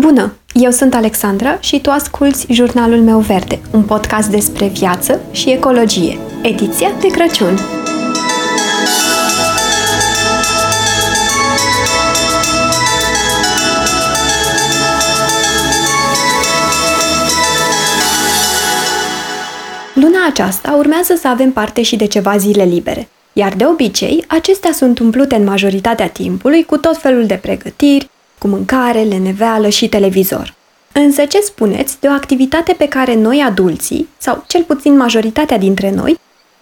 Bună! Eu sunt Alexandra și tu asculți Jurnalul meu verde, un podcast despre viață și ecologie, ediția de Crăciun. Luna aceasta urmează să avem parte și de ceva zile libere, iar de obicei, acestea sunt umplute în majoritatea timpului cu tot felul de pregătiri, cu mâncare, leneveală și televizor. Însă ce spuneți de o activitate pe care noi adulții, sau cel puțin majoritatea dintre noi,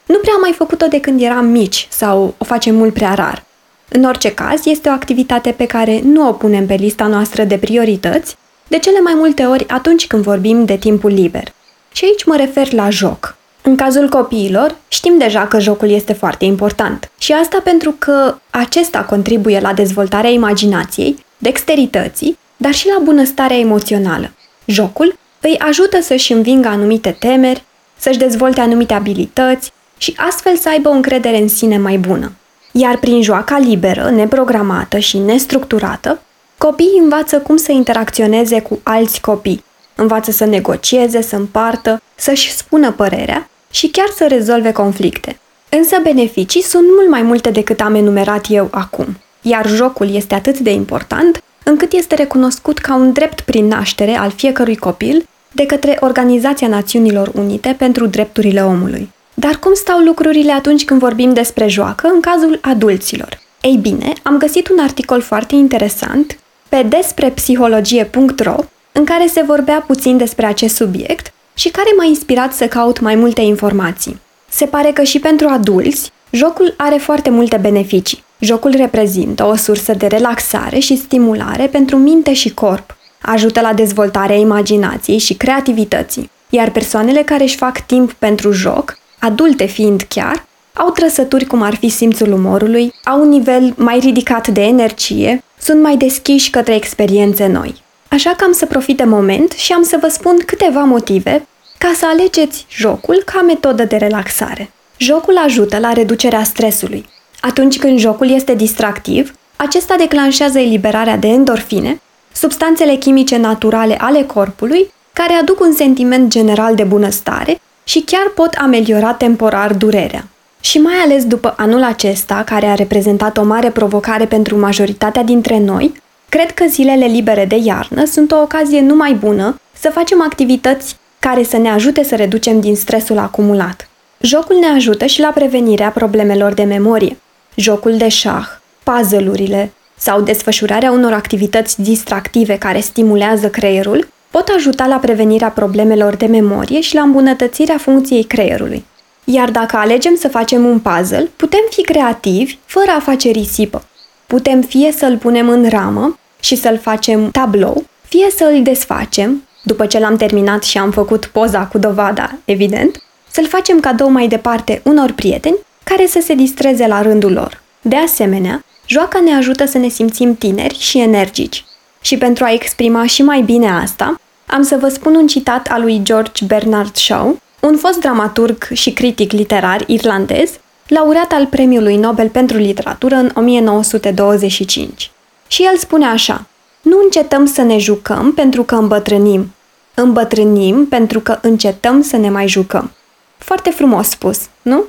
nu prea am mai făcut-o de când eram mici sau o facem mult prea rar. În orice caz, este o activitate pe care nu o punem pe lista noastră de priorități, de cele mai multe ori atunci când vorbim de timpul liber. Și aici mă refer la joc. În cazul copiilor, știm deja că jocul este foarte important. Și asta pentru că acesta contribuie la dezvoltarea imaginației, dexterității, dar și la bunăstarea emoțională. Jocul îi ajută să-și învingă anumite temeri, să-și dezvolte anumite abilități și astfel să aibă o încredere în sine mai bună. Iar prin joaca liberă, neprogramată și nestructurată, copiii învață cum să interacționeze cu alți copii, învață să negocieze, să împartă, să-și spună părerea și chiar să rezolve conflicte. Însă beneficii sunt mult mai multe decât am enumerat eu acum, iar jocul este atât de important încât este recunoscut ca un drept prin naștere al fiecărui copil de către Organizația Națiunilor Unite pentru Drepturile Omului. Dar cum stau lucrurile atunci când vorbim despre joacă în cazul adulților? Ei bine, am găsit un articol foarte interesant pe desprepsihologie.ro în care se vorbea puțin despre acest subiect și care m-a inspirat să caut mai multe informații. Se pare că și pentru adulți, jocul are foarte multe beneficii. Jocul reprezintă o sursă de relaxare și stimulare pentru minte și corp, ajută la dezvoltarea imaginației și creativității, iar persoanele care își fac timp pentru joc, adulte fiind chiar, au trăsături cum ar fi simțul umorului, au un nivel mai ridicat de energie, sunt mai deschiși către experiențe noi. Așa că am să profit de moment și am să vă spun câteva motive ca să alegeți jocul ca metodă de relaxare. Jocul ajută la reducerea stresului. Atunci când jocul este distractiv, acesta declanșează eliberarea de endorfine, substanțele chimice naturale ale corpului, care aduc un sentiment general de bunăstare și chiar pot ameliora temporar durerea. Și mai ales după anul acesta, care a reprezentat o mare provocare pentru majoritatea dintre noi, Cred că zilele libere de iarnă sunt o ocazie numai bună să facem activități care să ne ajute să reducem din stresul acumulat. Jocul ne ajută și la prevenirea problemelor de memorie. Jocul de șah, puzzle-urile sau desfășurarea unor activități distractive care stimulează creierul pot ajuta la prevenirea problemelor de memorie și la îmbunătățirea funcției creierului. Iar dacă alegem să facem un puzzle, putem fi creativi fără a face risipă. Putem fie să-l punem în ramă, și să-l facem tablou, fie să îl desfacem, după ce l-am terminat și am făcut poza cu dovada, evident, să-l facem cadou mai departe unor prieteni care să se distreze la rândul lor. De asemenea, joaca ne ajută să ne simțim tineri și energici. Și pentru a exprima și mai bine asta, am să vă spun un citat al lui George Bernard Shaw, un fost dramaturg și critic literar irlandez, laureat al Premiului Nobel pentru Literatură în 1925. Și el spune așa, nu încetăm să ne jucăm pentru că îmbătrânim. Îmbătrânim pentru că încetăm să ne mai jucăm. Foarte frumos spus, nu?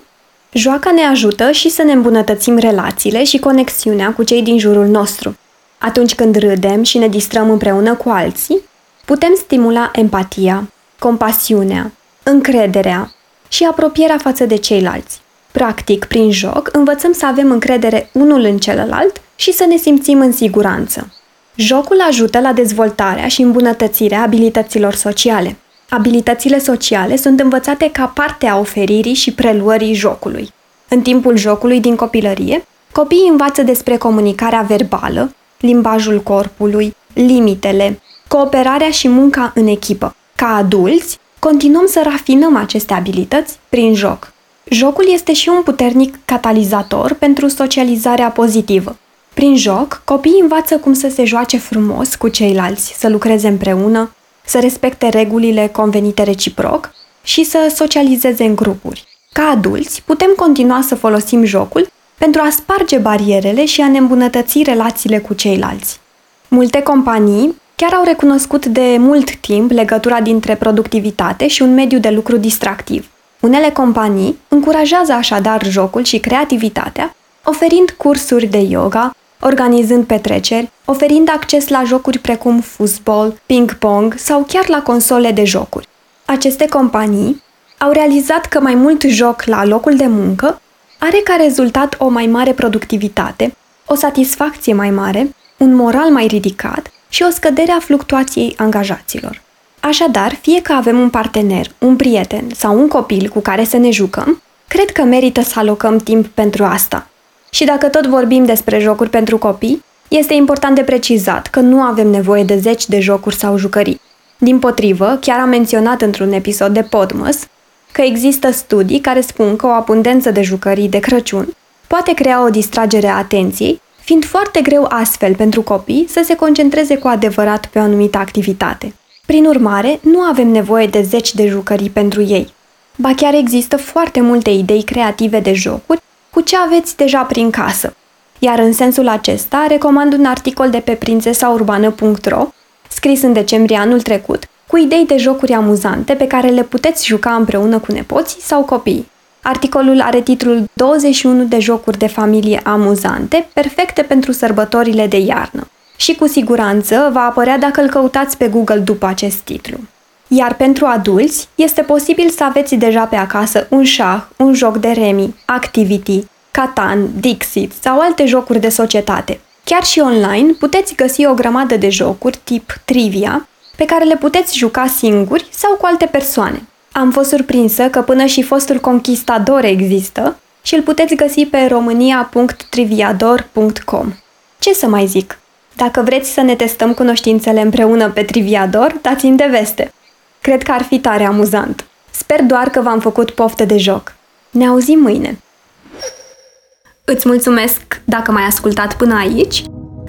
Joaca ne ajută și să ne îmbunătățim relațiile și conexiunea cu cei din jurul nostru. Atunci când râdem și ne distrăm împreună cu alții, putem stimula empatia, compasiunea, încrederea și apropierea față de ceilalți. Practic, prin joc, învățăm să avem încredere unul în celălalt și să ne simțim în siguranță. Jocul ajută la dezvoltarea și îmbunătățirea abilităților sociale. Abilitățile sociale sunt învățate ca parte a oferirii și preluării jocului. În timpul jocului din copilărie, copiii învață despre comunicarea verbală, limbajul corpului, limitele, cooperarea și munca în echipă. Ca adulți, continuăm să rafinăm aceste abilități prin joc. Jocul este și un puternic catalizator pentru socializarea pozitivă. Prin joc, copiii învață cum să se joace frumos cu ceilalți, să lucreze împreună, să respecte regulile convenite reciproc și să socializeze în grupuri. Ca adulți, putem continua să folosim jocul pentru a sparge barierele și a ne îmbunătăți relațiile cu ceilalți. Multe companii chiar au recunoscut de mult timp legătura dintre productivitate și un mediu de lucru distractiv. Unele companii încurajează așadar jocul și creativitatea, oferind cursuri de yoga, organizând petreceri, oferind acces la jocuri precum fuzbol, ping-pong sau chiar la console de jocuri. Aceste companii au realizat că mai mult joc la locul de muncă are ca rezultat o mai mare productivitate, o satisfacție mai mare, un moral mai ridicat și o scădere a fluctuației angajaților. Așadar, fie că avem un partener, un prieten sau un copil cu care să ne jucăm, cred că merită să alocăm timp pentru asta. Și dacă tot vorbim despre jocuri pentru copii, este important de precizat că nu avem nevoie de zeci de jocuri sau jucării. Din potrivă, chiar am menționat într-un episod de Podmas că există studii care spun că o abundență de jucării de Crăciun poate crea o distragere a atenției, fiind foarte greu astfel pentru copii să se concentreze cu adevărat pe o anumită activitate. Prin urmare, nu avem nevoie de zeci de jucării pentru ei. Ba chiar există foarte multe idei creative de jocuri cu ce aveți deja prin casă. Iar în sensul acesta, recomand un articol de pe prințesaurbană.ro, scris în decembrie anul trecut, cu idei de jocuri amuzante pe care le puteți juca împreună cu nepoții sau copii. Articolul are titlul 21 de jocuri de familie amuzante, perfecte pentru sărbătorile de iarnă. Și cu siguranță va apărea dacă îl căutați pe Google după acest titlu. Iar pentru adulți, este posibil să aveți deja pe acasă un șah, un joc de remi, Activity, Catan, Dixit sau alte jocuri de societate. Chiar și online puteți găsi o grămadă de jocuri tip trivia pe care le puteți juca singuri sau cu alte persoane. Am fost surprinsă că până și fostul conquistador există și îl puteți găsi pe românia.triviador.com. Ce să mai zic? Dacă vreți să ne testăm cunoștințele împreună pe Triviador, dați-mi de veste. Cred că ar fi tare amuzant. Sper doar că v-am făcut poftă de joc. Ne auzim mâine! Îți mulțumesc dacă m-ai ascultat până aici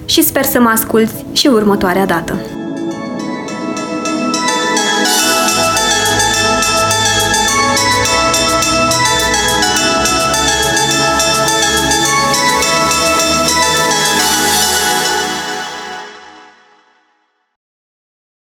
și sper să mă asculți și următoarea dată.